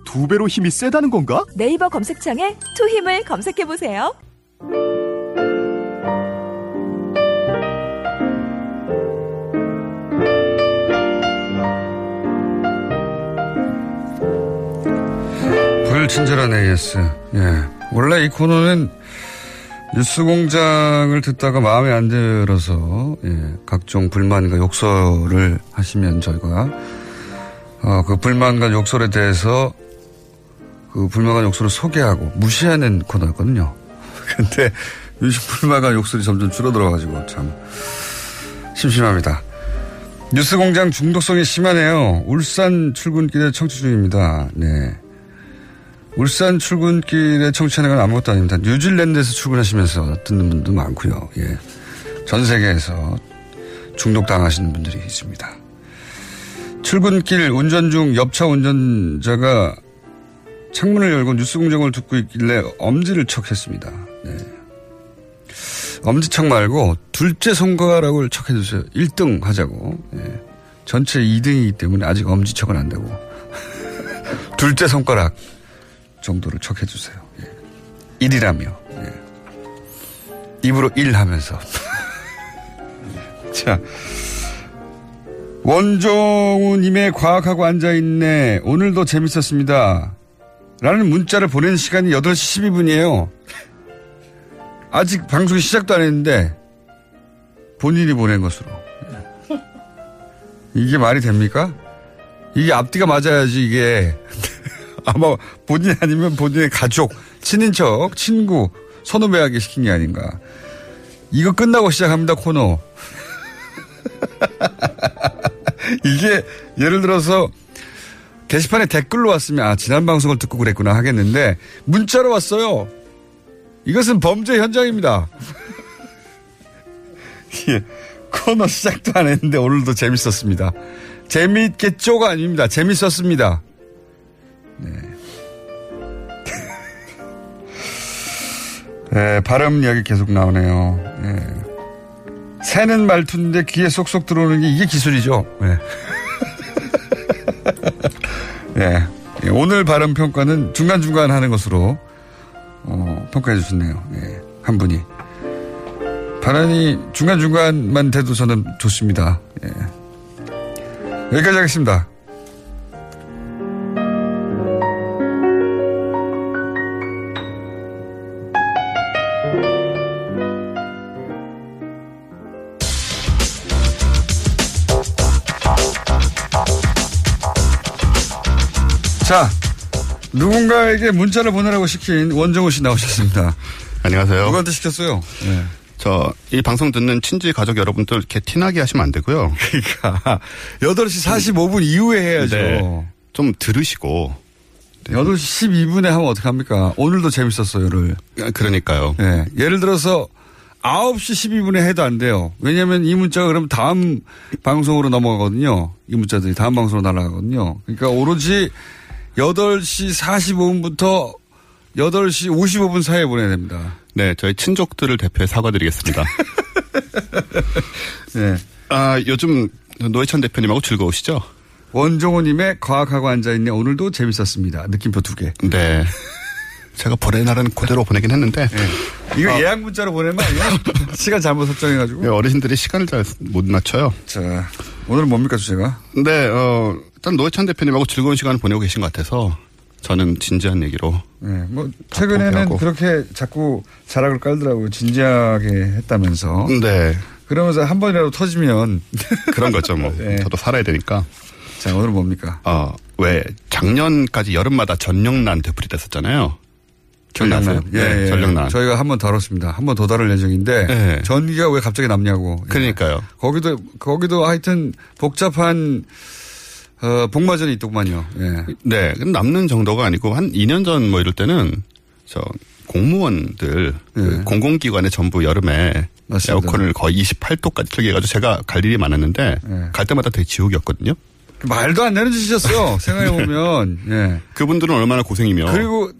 두 배로 힘이 세다는 건가? 네이버 검색창에 투 힘을 검색해 보세요. 불친절한 AS. 예. 원래 이 코너는 뉴스 공장을 듣다가 마음에 안 들어서, 예, 각종 불만과 욕설을 하시면 저희가, 어, 그 불만과 욕설에 대해서 그 불만과 욕설을 소개하고 무시하는 코너였거든요. 근데 요즘 불만과 욕설이 점점 줄어들어가지고 참 심심합니다. 뉴스 공장 중독성이 심하네요. 울산 출근길에 청취 중입니다. 네. 울산 출근길에 청취하는 건 아무것도 아닙니다. 뉴질랜드에서 출근하시면서 듣는 분도 많고요. 예. 전 세계에서 중독당하시는 분들이 있습니다. 출근길 운전 중 옆차 운전자가 창문을 열고 뉴스 공장을 듣고 있길래 엄지를 척했습니다. 네. 엄지척 말고 둘째 손가락을 척해주세요. 1등 하자고. 예. 전체 2등이기 때문에 아직 엄지척은 안 되고. 둘째 손가락 정도를 척해주세요. 예. 1이라며. 예. 입으로 1 하면서. 자. 원종우님의 과학하고 앉아있네. 오늘도 재밌었습니다. 라는 문자를 보낸 시간이 8시 12분이에요. 아직 방송이 시작도 안 했는데 본인이 보낸 것으로. 이게 말이 됩니까? 이게 앞뒤가 맞아야지 이게 아마 본인 아니면 본인의 가족, 친인척, 친구, 선후배에게 시킨 게 아닌가. 이거 끝나고 시작합니다 코너. 이게 예를 들어서 게시판에 댓글로 왔으면 아 지난 방송을 듣고 그랬구나 하겠는데 문자로 왔어요. 이것은 범죄 현장입니다. 예, 코너 시작도 안 했는데 오늘도 재밌었습니다. 재미있겠죠가 아닙니다. 재밌었습니다. 네. 네, 발음 이야기 계속 나오네요. 네. 새는 말투인데 귀에 쏙쏙 들어오는 게 이게 기술이죠. 네. 네. 예, 오늘 발음 평가는 중간중간 하는 것으로 어, 평가해 주셨네요. 예, 한 분이. 발언이 중간중간만 돼도 저는 좋습니다. 예. 여기까지 하겠습니다. 자, 누군가에게 문자를 보내라고 시킨 원정우 씨 나오셨습니다. 안녕하세요. 누구한테 시켰어요? 네. 저, 이 방송 듣는 친지 가족 여러분들 이렇게 티나게 하시면 안 되고요. 그러니까. 8시 45분 이후에 해야죠. 네. 좀 들으시고. 네. 8시 12분에 하면 어떡합니까? 오늘도 재밌었어요를. 그러니까요. 네. 예를 들어서 9시 12분에 해도 안 돼요. 왜냐하면 이 문자가 그럼 다음 방송으로 넘어가거든요. 이 문자들이 다음 방송으로 날아가거든요. 그러니까 오로지 8시 45분부터 8시 55분 사이에 보내야 됩니다. 네, 저희 친족들을 대표해 사과드리겠습니다. 네. 아, 요즘 노회찬 대표님하고 즐거우시죠? 원종호님의 과학하고 앉아있네. 오늘도 재밌었습니다. 느낌표 두 개. 네. 제가 보낼 날은 그대로 보내긴 했는데. 네. 이거 아, 예약 문자로 보내면? 시간 잘못 설정해가지고. 네, 어르신들이 시간을 잘 못 맞춰요. 자, 오늘은 뭡니까 주제가? 네, 어, 일단 노회찬 대표님하고 즐거운 시간을 보내고 계신 것 같아서 저는 진지한 얘기로. 네, 뭐 최근에는 그렇게 자꾸 자락을 깔더라고요. 진지하게 했다면서. 네. 그러면서 한 번이라도 터지면 그런 거죠, 뭐. 네. 저도 살아야 되니까. 자, 오늘은 뭡니까? 어, 왜 작년까지 여름마다 전력난 되풀이 됐었잖아요. 기억나세요? 예, 네, 예. 전력난. 저희가 한 번 다뤘습니다. 한 번 더 다룰 예정인데 네. 전기가 왜 갑자기 남냐고. 예. 그러니까요. 거기도 거기도 하여튼 복잡한 어, 복마전이 있더구만요. 예. 네, 남는 정도가 아니고 한 2년 전 뭐 이럴 때는 저 공무원들 그 공공기관에 전부 여름에 예. 맞습니다. 에어컨을 거의 28도까지 틀게 해가지고 제가 갈 일이 많았는데 예. 갈 때마다 되게 지옥이었거든요. 말도 안 되는 짓이었어. 생각해보면. 예. 그분들은 얼마나 고생이며. 그리고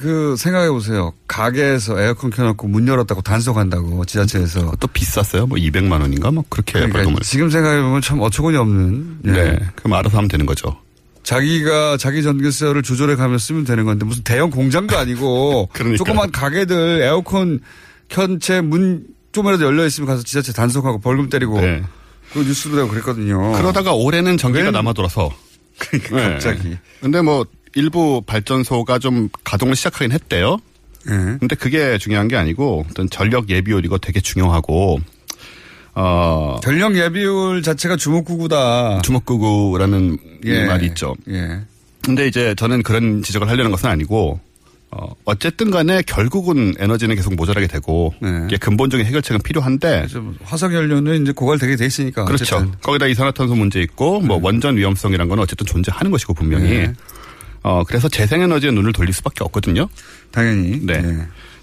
그 생각해 보세요. 가게에서 에어컨 켜놓고 문 열었다고 단속한다고 지자체에서. 또 비쌌어요. 뭐 200만 원인가 뭐 그렇게 그러니까 벌금을. 지금 생각해 보면 참 어처구니 없는. 예. 네. 그럼 알아서 하면 되는 거죠. 자기가 자기 전기세를 조절해 가며 쓰면 되는 건데 무슨 대형 공장도 아니고. 조그만 가게들 에어컨 켠채 문 좀이라도 열려 있으면 가서 지자체 단속하고 벌금 때리고 네. 그 뉴스도 되고 그랬거든요. 그러다가 올해는 전기가 왜? 남아 돌아서. 그러니까 네. 갑자기. 근데 뭐 일부 발전소가 좀 가동을 시작하긴 했대요. 예. 근데 그게 중요한 게 아니고 어떤 전력 예비율 이거 되게 중요하고 어 전력 예비율 자체가 주목구구다. 주먹구구라는 예. 말이 있죠. 예. 근데 이제 저는 그런 지적을 하려는 것은 아니고 어 어쨌든 간에 결국은 에너지는 계속 모자라게 되고 네. 이게 근본적인 해결책은 필요한데 화석 연료는 이제 고갈되게 돼 있으니까. 그렇죠. 어쨌든. 네. 거기다 이산화탄소 문제 있고 뭐 원전 위험성이란 건 어쨌든 존재하는 것이고 분명히. 네. 어 그래서 재생에너지에 눈을 돌릴 수밖에 없거든요. 당연히. 네.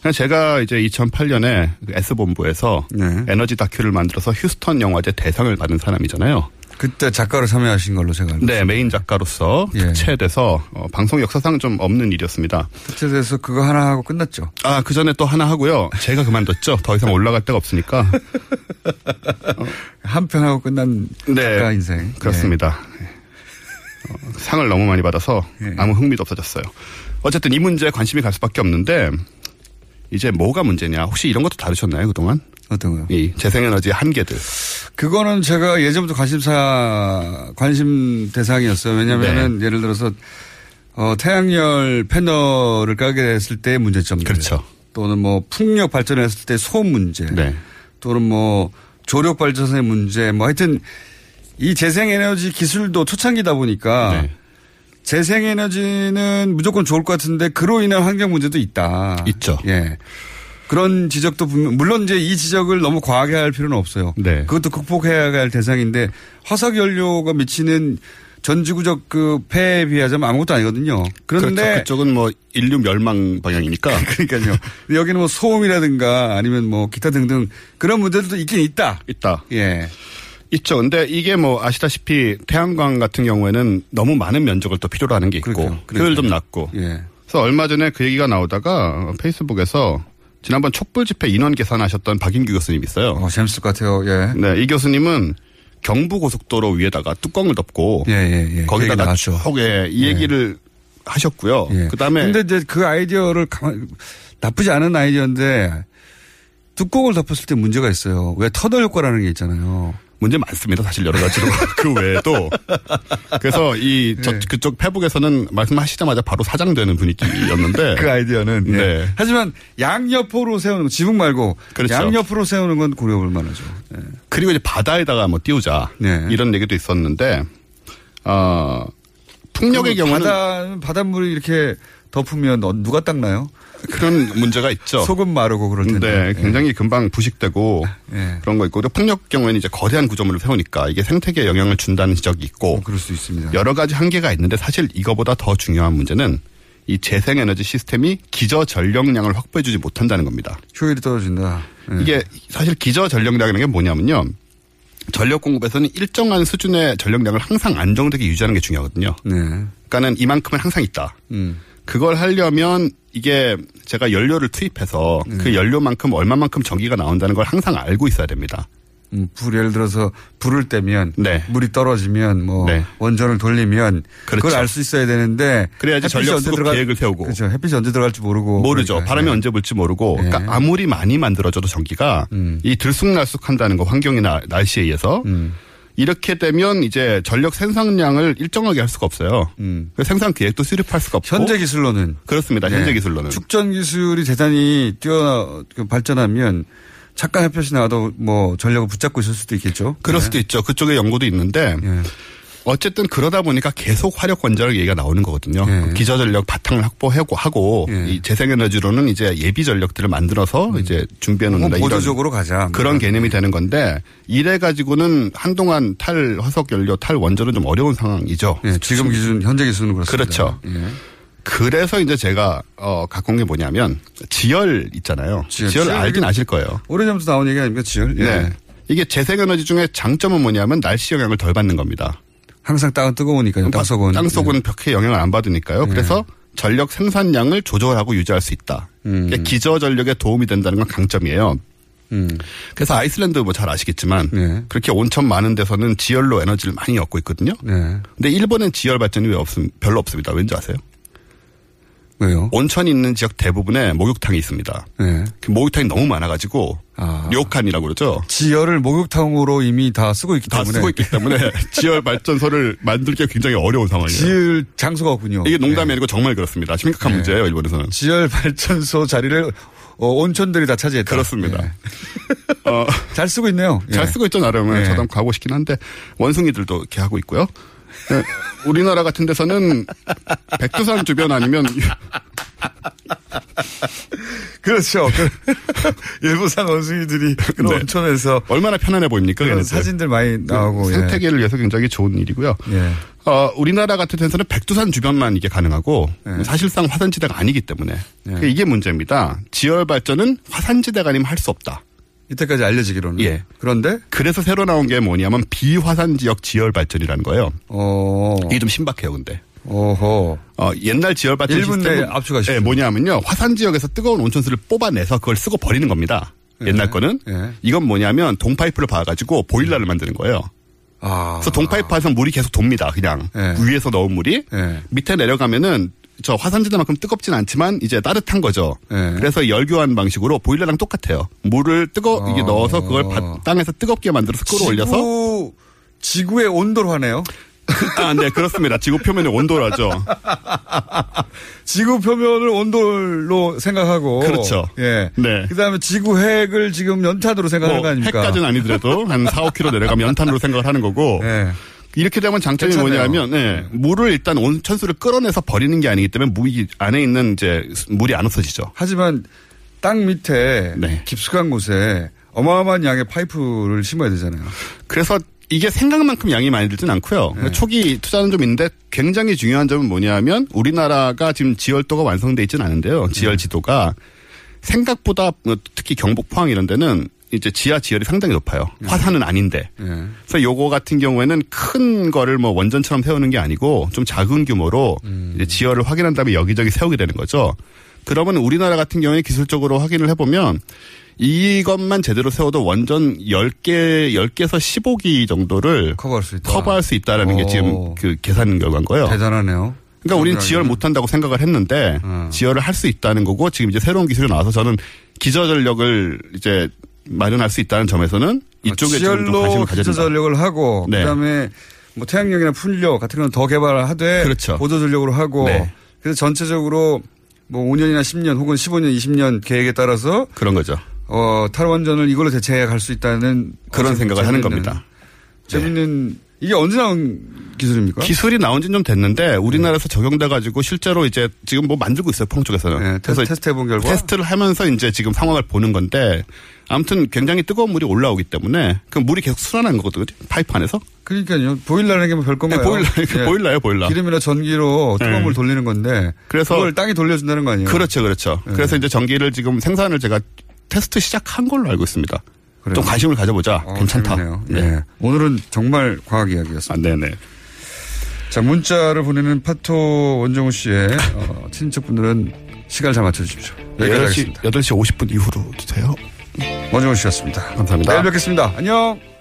그래서 제가 이제 2008년에 그 S본부에서 네. 에너지 다큐를 만들어서 휴스턴 영화제 대상을 받은 사람이잖아요. 그때 작가로 참여하신 걸로 제가 알고 네, 메인 작가로서 예. 특채돼서 어, 방송 역사상 좀 없는 일이었습니다. 특채돼서 그거 하나 하고 끝났죠. 아, 그 전에 또 하나 하고요. 제가 그만뒀죠. 더 이상 올라갈 데가 없으니까. 한편 하고 끝난 네. 작가 인생. 그렇습니다. 어, 상을 너무 많이 받아서 예. 아무 흥미도 없어졌어요. 어쨌든 이 문제에 관심이 갈 수밖에 없는데 이제 뭐가 문제냐? 혹시 이런 것도 다루셨나요 그동안? 어떤 거요? 이 재생에너지 한계들. 그거는 제가 예전부터 관심사, 관심 대상이었어요. 왜냐면은 네. 예를 들어서, 어, 태양열 패널을 깔게 됐을 때의 문제점들. 그렇죠. 또는 뭐 풍력 발전했을 때 소음 문제. 네. 또는 뭐 조력 발전의 문제. 뭐 하여튼 이 재생에너지 기술도 초창기다 보니까 네. 재생에너지는 무조건 좋을 것 같은데 그로 인한 환경 문제도 있다. 있죠. 예. 그런 지적도 분명, 물론 이제 이 지적을 너무 과하게 할 필요는 없어요. 네. 그것도 극복해야 할 대상인데 화석 연료가 미치는 전 지구적 그 폐에 비하자면 아무것도 아니거든요. 그런데 그렇죠. 그쪽은 뭐 인류 멸망 방향이니까. 그러니까요. 여기는 뭐 소음이라든가 아니면 뭐 기타 등등 그런 문제들도 있긴 있다. 있다. 예. 있죠. 근데 이게 뭐 아시다시피 태양광 같은 경우에는 너무 많은 면적을 또 필요로 하는 게 있고 그러니까요. 효율 좀 낮고. 예. 그래서 얼마 전에 그 얘기가 나오다가 페이스북에서 지난번 촛불 집회 인원 계산하셨던 박인규 교수님 있어요. 어, 재밌을 것 같아요. 예. 네, 이 교수님은 경부 고속도로 위에다가 뚜껑을 덮고 예, 예, 예. 거기다가 그 나왔죠. 쭉에 이 얘기를 하셨고요. 예. 그다음에 근데 이제 그 아이디어를 가만 나쁘지 않은 아이디어인데 뚜껑을 덮었을 때 문제가 있어요. 왜 터널 효과라는 게 있잖아요. 문제 많습니다. 사실 여러 가지로. 그 외에도. 그래서 이, 저, 예. 그쪽 페북에서는 말씀하시자마자 바로 사장되는 분위기였는데. 그 아이디어는. 예. 네. 하지만 양옆으로 세우는 거, 지붕 말고 그렇죠. 양옆으로 세우는 건 고려볼 만하죠. 예. 그리고 이제 바다에다가 뭐 띄우자. 네. 이런 얘기도 있었는데, 어, 풍력의 경우는 바다 바닷물이 이렇게 덮으면 어, 누가 닦나요? 그런 문제가 있죠. 소금 마르고 그럴 텐데. 네, 굉장히 금방 부식되고 예. 그런 거 있고 그리고 풍력 경우에는 이제 거대한 구조물을 세우니까 이게 생태계에 영향을 준다는 지적이 있고 어, 그럴 수 있습니다. 여러 가지 한계가 있는데 사실 이거보다 더 중요한 문제는 이 재생에너지 시스템이 기저 전력량을 확보해주지 못한다는 겁니다. 효율이 떨어진다. 예. 이게 사실 기저 전력량이라는 게 뭐냐면요. 전력 공급에서는 일정한 수준의 전력량을 항상 안정되게 유지하는 게 중요하거든요. 네. 그러니까는 이만큼은 항상 있다. 음. 그걸 하려면 이게 제가 연료를 투입해서 네. 그 연료만큼 얼마만큼 전기가 나온다는 걸 항상 알고 있어야 됩니다. 음, 불 예를 들어서 불을 떼면 네. 물이 떨어지면 뭐 네. 원전을 돌리면 그 그렇죠. 걸알 수 있어야 되는데 그래야지 전력 수급 들어갈- 계획을 세우고. 그렇죠. 햇빛이 언제 들어갈지 모르고 모르죠. 그러니까. 바람이 예. 언제 불지 모르고. 네. 그러니까 아무리 많이 만들어져도 전기가 음. 이 들쑥날쑥한다는 거 환경이나 날씨에 의해서 음. 이렇게 되면 이제 전력 생산량을 일정하게 할 수가 없어요. 음. 그 생산 계획도 수립할 수가 없고. 현재 기술로는 그렇습니다. 현재 예. 기술로는. 축전 기술이 대단히 뛰어 그 발전하면 잠깐 햇볕이 나와도 뭐 전력을 붙잡고 있을 수도 있겠죠. 그럴 수도 있죠. 그쪽에 연구도 있는데 예. 어쨌든 그러다 보니까 계속 화력 원자력 얘기가 나오는 거거든요. 예. 기저 전력 바탕을 확보하고 하고 이 재생에너지로는 이제 예비 전력들을 만들어서 이제 준비해 놓는다. 혹은 보조적으로 가자. 그런 개념이 되는 건데 이래 가지고는 한동안 탈 화석 연료, 탈 원전은 좀 어려운 상황이죠. 예, 지금 기준 현재 기준은 그렇습니다. 그렇죠. 그래서 이제 제가 어 갖고 온 게 뭐냐면 지열 있잖아요. 지열. 지열, 지열 알긴 아실 거예요. 오래전부터 나온 얘기 아닙니까, 지열? 예. 네. 이게 재생에너지 중에 장점은 뭐냐면 날씨 영향을 덜 받는 겁니다. 항상 땅은 뜨거우니까요. 땅 속은. 땅 속은 벽에 영향을 안 받으니까요. 네. 그래서 전력 생산량을 조절하고 유지할 수 있다. 음. 기저 전력에 도움이 된다는 건 강점이에요. 음. 그래서 아이슬란드 뭐 잘 아시겠지만 네. 그렇게 온천 많은 데서는 지열로 에너지를 많이 얻고 있거든요. 네. 근데 일본엔 지열 발전이 왜 없음 별로 없습니다. 왠지 아세요? 왜요? 온천이 있는 지역 대부분에 목욕탕이 있습니다. 네. 그 목욕탕이 너무 많아가지고 아. 료칸이라고 그러죠. 지열을 목욕탕으로 이미 다 쓰고 있기 다 때문에. 쓰고 있기 때문에 지열 발전소를 만들기가 굉장히 어려운 상황이에요. 지을 장소가 없군요. 이게 농담이 아니고 정말 그렇습니다. 심각한 네. 문제예요, 일본에서는. 지열 발전소 자리를 어, 온천들이 다 차지했다. 그렇습니다. 어, 잘 쓰고 있네요. 잘 예. 쓰고 있죠, 나름은. 예. 저도 가고 싶긴 한데, 원숭이들도 이렇게 하고 있고요. 네, 우리나라 같은 데서는 백두산 주변 아니면 그렇죠. 그 일부산 원숭이들이 네. 온천에서 얼마나 편안해 보입니까? 걔네들. 사진들 많이 나오고. 예. 생태계를 위해서 굉장히 좋은 일이고요. 예. 어, 우리나라 같은 데서는 백두산 주변만 이게 가능하고 예. 사실상 화산지대가 아니기 때문에 그러니까 이게 문제입니다. 지열 발전은 화산지대가 아니면 할 수 없다. 이때까지 알려지기로는. 예. 그런데 그래서 새로 나온 게 뭐냐면 비화산 지역 지열 발전이라는 거예요. 어. 이게 좀 신박해요, 근데. 오호. 어, 옛날 지열 발전 1분 내에 시스템은 압축하십시오. 예, 뭐냐면요. 화산 지역에서 뜨거운 온천수를 뽑아내서 그걸 쓰고 버리는 겁니다. 옛날 거는 예. 이건 뭐냐면 동파이프를 봐 가지고 보일러를 만드는 거예요. 아. 그래서 동파이프에서 물이 계속 돕니다. 그냥 예. 위에서 넣은 물이 예. 밑에 내려가면은 저 화산지대만큼 뜨겁진 않지만 이제 따뜻한 거죠. 예. 그래서 열교환 방식으로 보일러랑 똑같아요. 물을 뜨거 이게 어. 넣어서 그걸 바- 땅에서 뜨겁게 만들어서 끌어올려서 지구, 지구의 온도로 하네요. 아, 네, 그렇습니다. 지구 표면의 온도라죠. 지구 표면을 온돌로 생각하고. 그렇죠. 예. 네. 그 다음에 지구 핵을 지금 연탄으로 생각하는 거뭐 아닙니까? 핵까지는 아니더라도 한 4, 5km 내려가면 연탄으로 생각을 하는 거고 예. 이렇게 되면 장점이 괜찮네요. 뭐냐면 예, 물을 일단 온천수를 끌어내서 버리는 게 아니기 때문에 물 안에 있는 이제 물이 안 없어지죠. 하지만 땅 밑에 네. 깊숙한 곳에 어마어마한 양의 파이프를 심어야 되잖아요. 그래서 이게 생각만큼 양이 많이 들진 않고요. 네. 초기 투자는 좀 있는데 굉장히 중요한 점은 뭐냐면 우리나라가 지금 지열도가 완성돼 있지는 않은데요. 지열 지도가 생각보다 뭐 특히 경북 포항 이런 데는 이제 지하 지열이 상당히 높아요. 화산은 아닌데. 예. 그래서 요거 같은 경우에는 큰 거를 뭐 원전처럼 세우는 게 아니고 좀 작은 규모로 이제 지열을 확인한 다음에 여기저기 세우게 되는 거죠. 그러면 우리나라 같은 경우에 기술적으로 확인을 해보면 이것만 제대로 세워도 원전 10개, 10개에서 15기 정도를 커버할 수 있다. 커버할 수 있다라는 게 오. 지금 그 계산 결과인 거예요. 대단하네요. 그러니까 우리는 지열 못한다고 생각을 했는데 어. 지열을 할 수 있다는 거고 지금 이제 새로운 기술이 나와서 저는 기저 전력을 이제 마련할 수 있다는 점에서는 이쪽에 지금 좀 지열로 관심을 가져야. 전력을 하고 네. 그다음에 뭐 태양력이나 풍력 같은 건 더 개발을 하되 그렇죠. 보조 전력으로 하고 네. 그래서 전체적으로 뭐 5년이나 10년 혹은 15년, 20년 계획에 따라서 그런 거죠. 어, 탈원전을 이걸로 대체해 갈 수 있다는 그런 어, 생각을 하는 재밌는- 겁니다. 재밌는 이게 언제 나온 기술입니까? 기술이 나온 지는 좀 됐는데 우리나라에서 적용돼 가지고 실제로 이제 지금 뭐 만들고 있어요 포항 쪽에서는. 네, 테스트 해본 결과 테스트를 하면서 이제 지금 상황을 보는 건데 아무튼 굉장히 뜨거운 물이 올라오기 때문에 그 물이 계속 순환한 거거든요 파이프 안에서. 그러니까요. 보일러라는 게뭐 별건가요? 네, 보일러, 보일러예요, 보일러. 기름이나 전기로 뜨거운 네. 물 돌리는 건데 그래서 그걸 땅이 돌려준다는 거 아니에요? 그렇죠, 그렇죠. 네. 그래서 이제 전기를 지금 생산을 제가 테스트 시작한 걸로 알고 있습니다. 그래요? 좀 관심을 가져보자. 어, 괜찮다. 재밌네요. 네. 예. 오늘은 정말 과학 이야기였습니다. 아, 네네. 자, 문자를 보내는 파토 원정우 씨의 어, 친척분들은 시간을 잘 맞춰주십시오. 여기까지 8시, 하겠습니다. 8시 50분 이후로 주세요. 원정우 씨였습니다. 감사합니다. 내일 뵙겠습니다. 안녕!